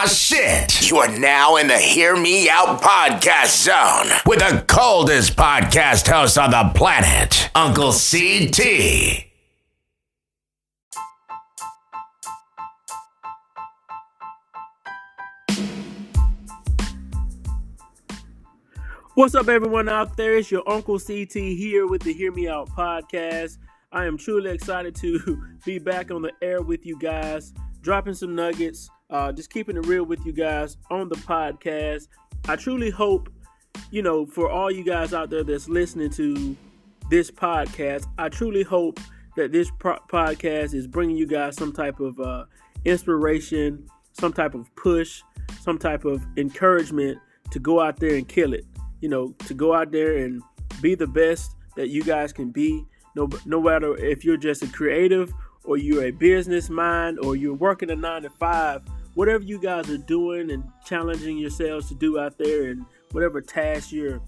Ah, shit. You are now in the Hear Me Out podcast zone with the coldest podcast host on the planet, Uncle CT. What's up, everyone out there? It's your Uncle CT here with the Hear Me Out podcast. I am truly excited to be back on the air with you guys, dropping some nuggets, uh, just keeping it real with you guys on the podcast. I truly hope, you know, for all you guys out there that's listening to this podcast, I truly hope that this pro- podcast is bringing you guys some type of uh, inspiration, some type of push, some type of encouragement to go out there and kill it you know, to go out there and be the best that you guys can be. No, no matter if you're just a creative or you're a business mind or you're working a nine to five, whatever you guys are doing and challenging yourselves to do out there and whatever task you're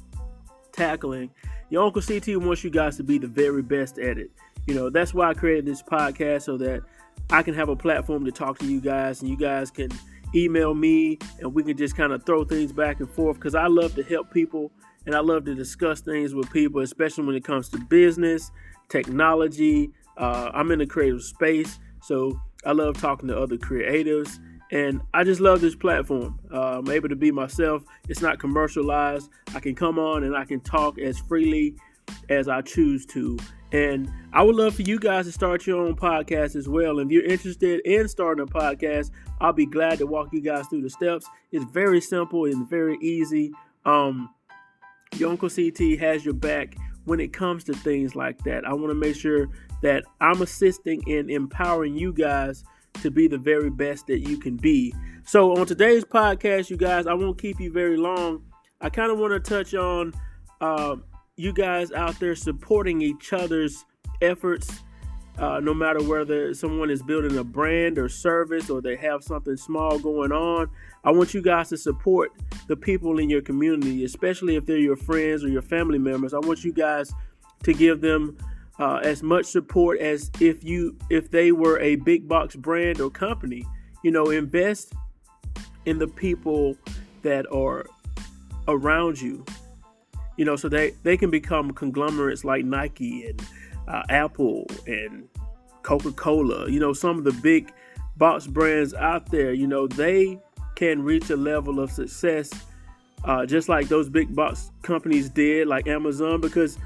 tackling, your Uncle CT wants you guys to be the very best at it. You know, that's why I created this podcast so that I can have a platform to talk to you guys and you guys can email me and we can just kind of throw things back and forth because I love to help people and I love to discuss things with people, especially when it comes to business, technology. Uh, I'm in the creative space, so I love talking to other creatives. And I just love this platform. Uh, I'm able to be myself. It's not commercialized. I can come on and I can talk as freely as I choose to. And I would love for you guys to start your own podcast as well. If you're interested in starting a podcast, I'll be glad to walk you guys through the steps. It's very simple and very easy. Um, your Uncle CT has your back when it comes to things like that. I want to make sure that I'm assisting in empowering you guys to be the very best that you can be. So, on today's podcast, you guys, I won't keep you very long. I kind of want to touch on uh, you guys out there supporting each other's efforts, uh, no matter whether someone is building a brand or service or they have something small going on. I want you guys to support the people in your community, especially if they're your friends or your family members. I want you guys to give them uh, as much support as if you if they were a big box brand or company. You know, invest in the people that are around you you know, so they they can become conglomerates like Nike and uh, Apple and Coca Cola. You know, some of the big box brands out there. You know, they can reach a level of success uh, just like those big box companies did, like Amazon, because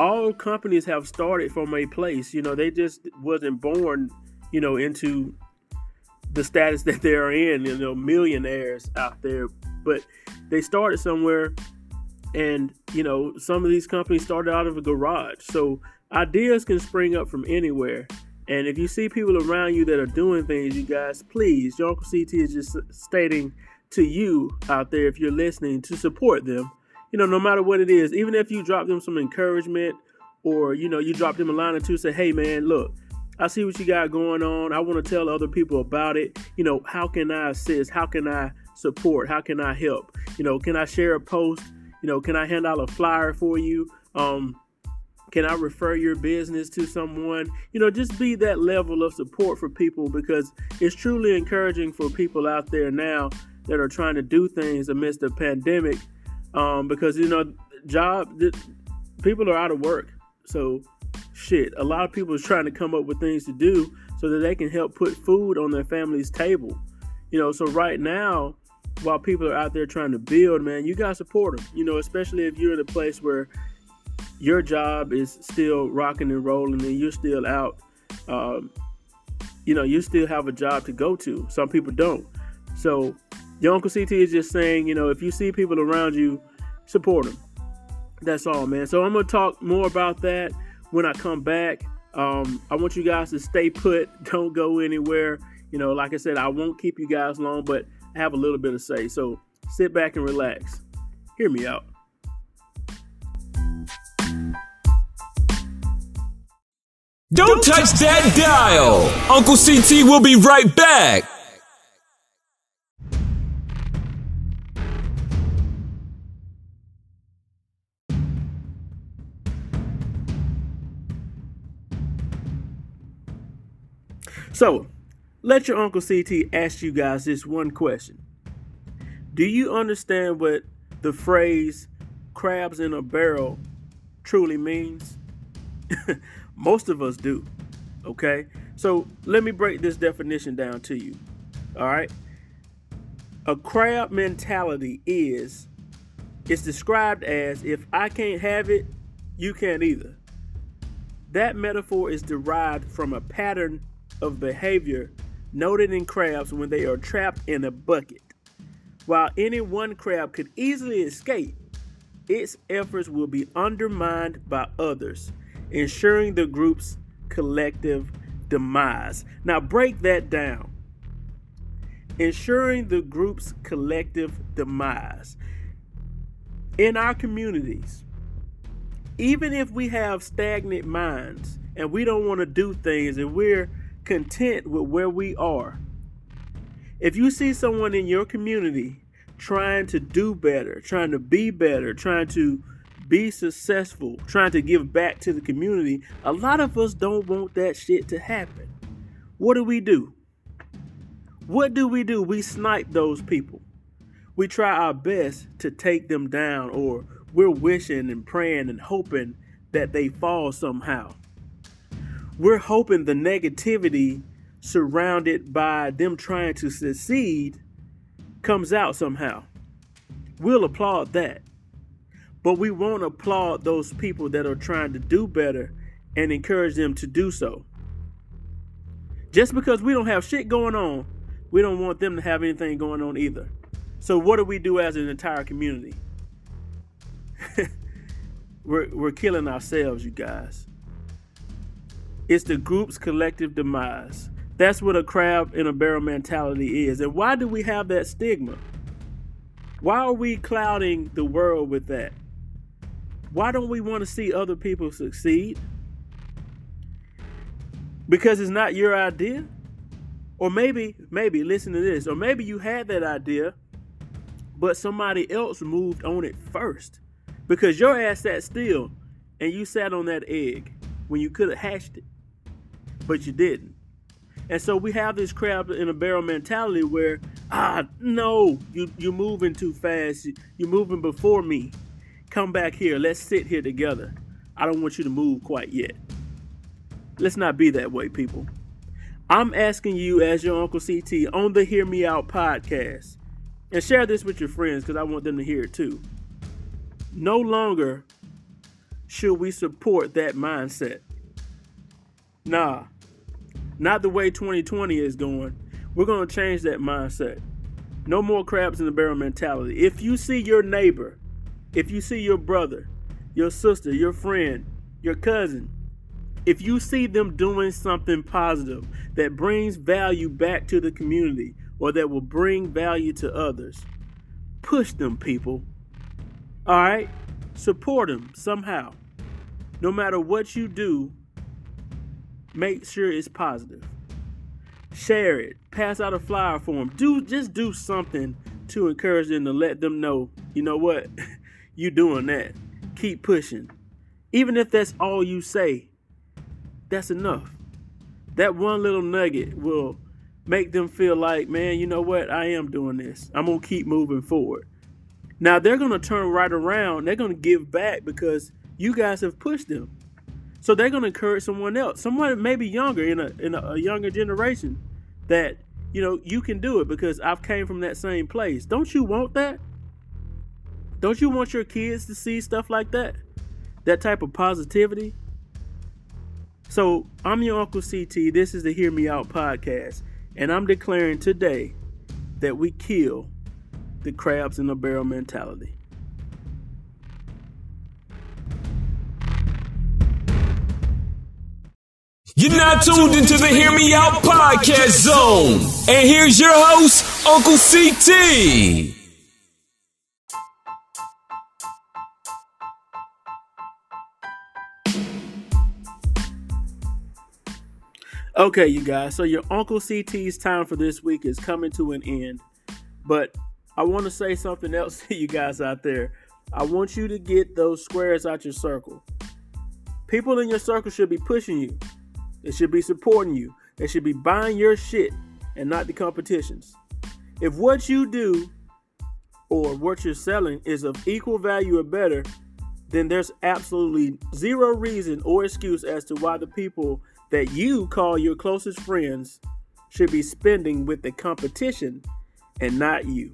all companies have started from a place. You know, they just wasn't born, you know, into the status that they're in. You know, millionaires out there, but they started somewhere and, you know, some of these companies started out of a garage. So ideas can spring up from anywhere. And if you see people around you that are doing things, you guys, please, your Uncle CT is just stating to you out there, if you're listening, to support them. You know, no matter what it is, even if you drop them some encouragement or, you know, you drop them a line or two, say, hey, man, look, I see what you got going on. I want to tell other people about it. You know, how can I assist? How can I support? How can I help? You know, can I share a post? You know, can I hand out a flyer for you? Um, can I refer your business to someone? You know, just be that level of support for people because it's truly encouraging for people out there now that are trying to do things amidst the pandemic. Um, because you know, job people are out of work, so shit. A lot of people is trying to come up with things to do so that they can help put food on their family's table. You know, so right now while people are out there trying to build, man, you got to support them. You know, especially if you're in a place where your job is still rocking and rolling and you're still out. Um, you know, you still have a job to go to. Some people don't. So, your Uncle CT is just saying, you know, if you see people around you, support them. That's all, man. So, I'm going to talk more about that when I come back. Um, I want you guys to stay put, don't go anywhere. You know, like I said, I won't keep you guys long, but I have a little bit of say. So sit back and relax. Hear me out. Don't touch that dial. Uncle CT will be right back. So, let your Uncle CT ask you guys this one question. Do you understand what the phrase crabs in a barrel truly means? Most of us do. Okay? So let me break this definition down to you. All right? A crab mentality is it's described as if I can't have it, you can't either. That metaphor is derived from a pattern of behavior noted in crabs when they are trapped in a bucket. While any one crab could easily escape, its efforts will be undermined by others, ensuring the group's collective demise. Now, break that down. Ensuring the group's collective demise. In our communities, even if we have stagnant minds and we don't want to do things and we're content with where we are, if you see someone in your community trying to do better, trying to be better, trying to be successful, trying to give back to the community, a lot of us don't want that shit to happen. What do we do? What do we do? We snipe those people. We try our best to take them down, or we're wishing and praying and hoping that they fall somehow. We're hoping the negativity surrounded by them trying to succeed comes out somehow. We'll applaud that. But we won't applaud those people that are trying to do better and encourage them to do so. Just because we don't have shit going on, we don't want them to have anything going on either. So what do we do as an entire community? we're, we're killing ourselves, you guys. It's the group's collective demise. That's what a crab in a barrel mentality is. And why do we have that stigma? Why are we clouding the world with that? Why don't we want to see other people succeed? Because it's not your idea? Or maybe, maybe, listen to this, or maybe you had that idea, but somebody else moved on it first. Because your ass sat still and you sat on that egg when you could have hatched it, but you didn't. And so we have this crab in a barrel mentality where, ah, no, you, you're moving too fast. You're moving before me. Come back here. Let's sit here together. I don't want you to move quite yet. Let's not be that way, people. I'm asking you, as your Uncle CT, on the Hear Me Out podcast, and share this with your friends because I want them to hear it too. No longer should we support that mindset. Nah, not the way 2020 is going. We're going to change that mindset. No more crabs in the barrel mentality. If you see your neighbor, if you see your brother, your sister, your friend, your cousin, if you see them doing something positive that brings value back to the community or that will bring value to others, push them, people. All right? Support them somehow. No matter what you do, make sure it's positive. Share it. Pass out a flyer for them. Do just do something to encourage them to let them know, you know what, you doing that. Keep pushing. Even if that's all you say, that's enough. That one little nugget will make them feel like, man, you know what, I am doing this. I'm gonna keep moving forward. Now they're gonna turn right around. They're gonna give back because you guys have pushed them. So they're going to encourage someone else, someone maybe younger in a in a, a, younger generation, that you know you can do it because I've came from that same place. Don't you want that? Don't you want your kids to see stuff like that? That type of positivity. So I'm your Uncle CT. This is the Hear Me Out podcast, and I'm declaring today that we kill the crabs in the barrel mentality. You're not tuned into the Hear Me Out podcast zone. And here's your host, Uncle CT. Okay, you guys. So your Uncle CT's time for this week is coming to an end. But I want to say something else to you guys out there. I want you to get those squares out your circle. People in your circle should be pushing you. They should be supporting you. They should be buying your shit and not the competitions. If what you do or what you're selling is of equal value or better, then there's absolutely zero reason or excuse as to why the people that you call your closest friends should be spending with the competition and not you.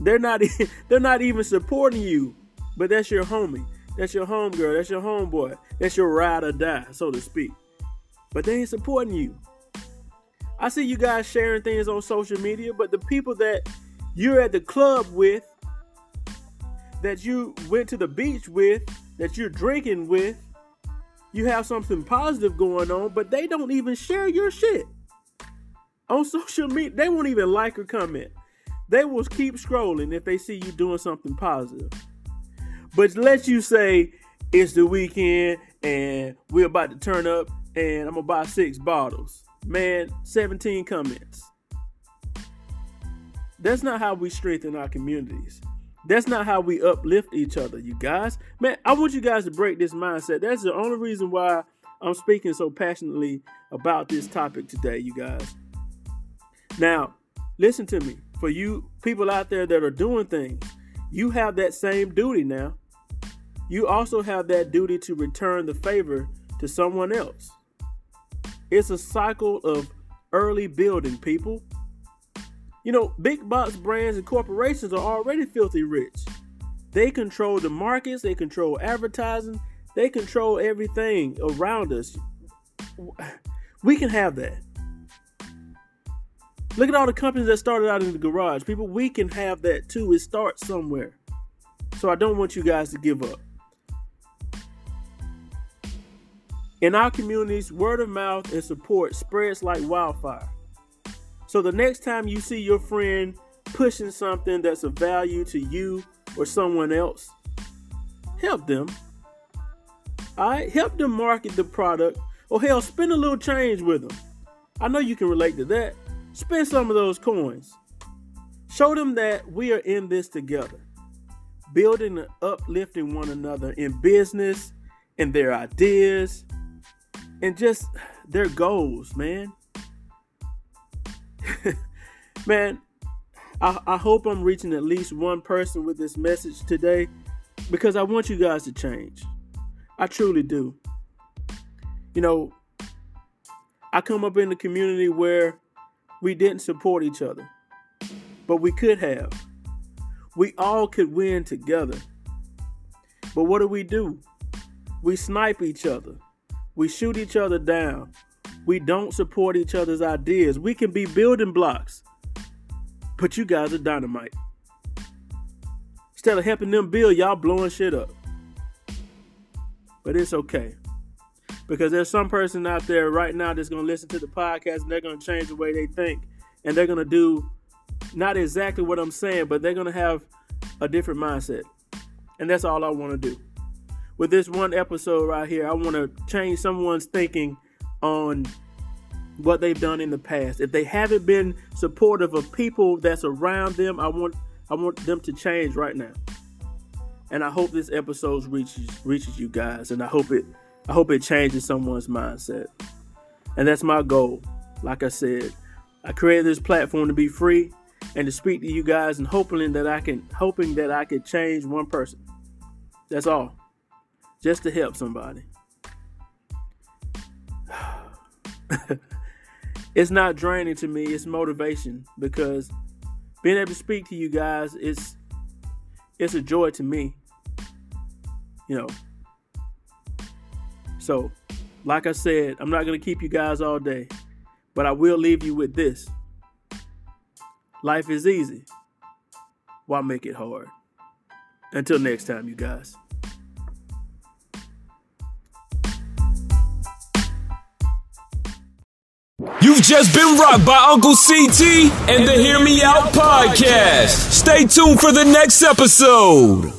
They're not they're not even supporting you, but that's your homie. That's your homegirl. That's your homeboy. That's your ride or die, so to speak. But they ain't supporting you. I see you guys sharing things on social media, but the people that you're at the club with, that you went to the beach with, that you're drinking with, you have something positive going on, but they don't even share your shit on social media. They won't even like or comment. They will keep scrolling if they see you doing something positive. But let you say it's the weekend and we're about to turn up and I'm gonna buy six bottles. Man, 17 comments. That's not how we strengthen our communities. That's not how we uplift each other, you guys. Man, I want you guys to break this mindset. That's the only reason why I'm speaking so passionately about this topic today, you guys. Now, listen to me. For you people out there that are doing things, you have that same duty now. You also have that duty to return the favor to someone else. It's a cycle of early building, people. You know, big box brands and corporations are already filthy rich. They control the markets, they control advertising, they control everything around us. We can have that. Look at all the companies that started out in the garage. People, we can have that too. It starts somewhere. So I don't want you guys to give up. In our communities, word of mouth and support spreads like wildfire. So the next time you see your friend pushing something that's of value to you or someone else, help them. All right, help them market the product, or hell, spend a little change with them. I know you can relate to that. Spend some of those coins. Show them that we are in this together, building and uplifting one another in business, in their ideas, and just their goals, man. man, I, I hope I'm reaching at least one person with this message today because I want you guys to change. I truly do. You know, I come up in a community where we didn't support each other, but we could have. We all could win together. But what do we do? We snipe each other. We shoot each other down. We don't support each other's ideas. We can be building blocks, but you guys are dynamite. Instead of helping them build, y'all blowing shit up. But it's okay. Because there's some person out there right now that's going to listen to the podcast and they're going to change the way they think. And they're going to do not exactly what I'm saying, but they're going to have a different mindset. And that's all I want to do with this one episode right here, I want to change someone's thinking on what they've done in the past. If they haven't been supportive of people that's around them, I want I want them to change right now. And I hope this episode reaches reaches you guys, and I hope it I hope it changes someone's mindset. And that's my goal. Like I said, I created this platform to be free and to speak to you guys, and hoping that I can hoping that I can change one person. That's all just to help somebody. it's not draining to me, it's motivation because being able to speak to you guys is it's a joy to me. You know. So, like I said, I'm not going to keep you guys all day, but I will leave you with this. Life is easy. Why make it hard? Until next time, you guys. You've just been rocked by Uncle CT and the Hear Me Out podcast. Stay tuned for the next episode.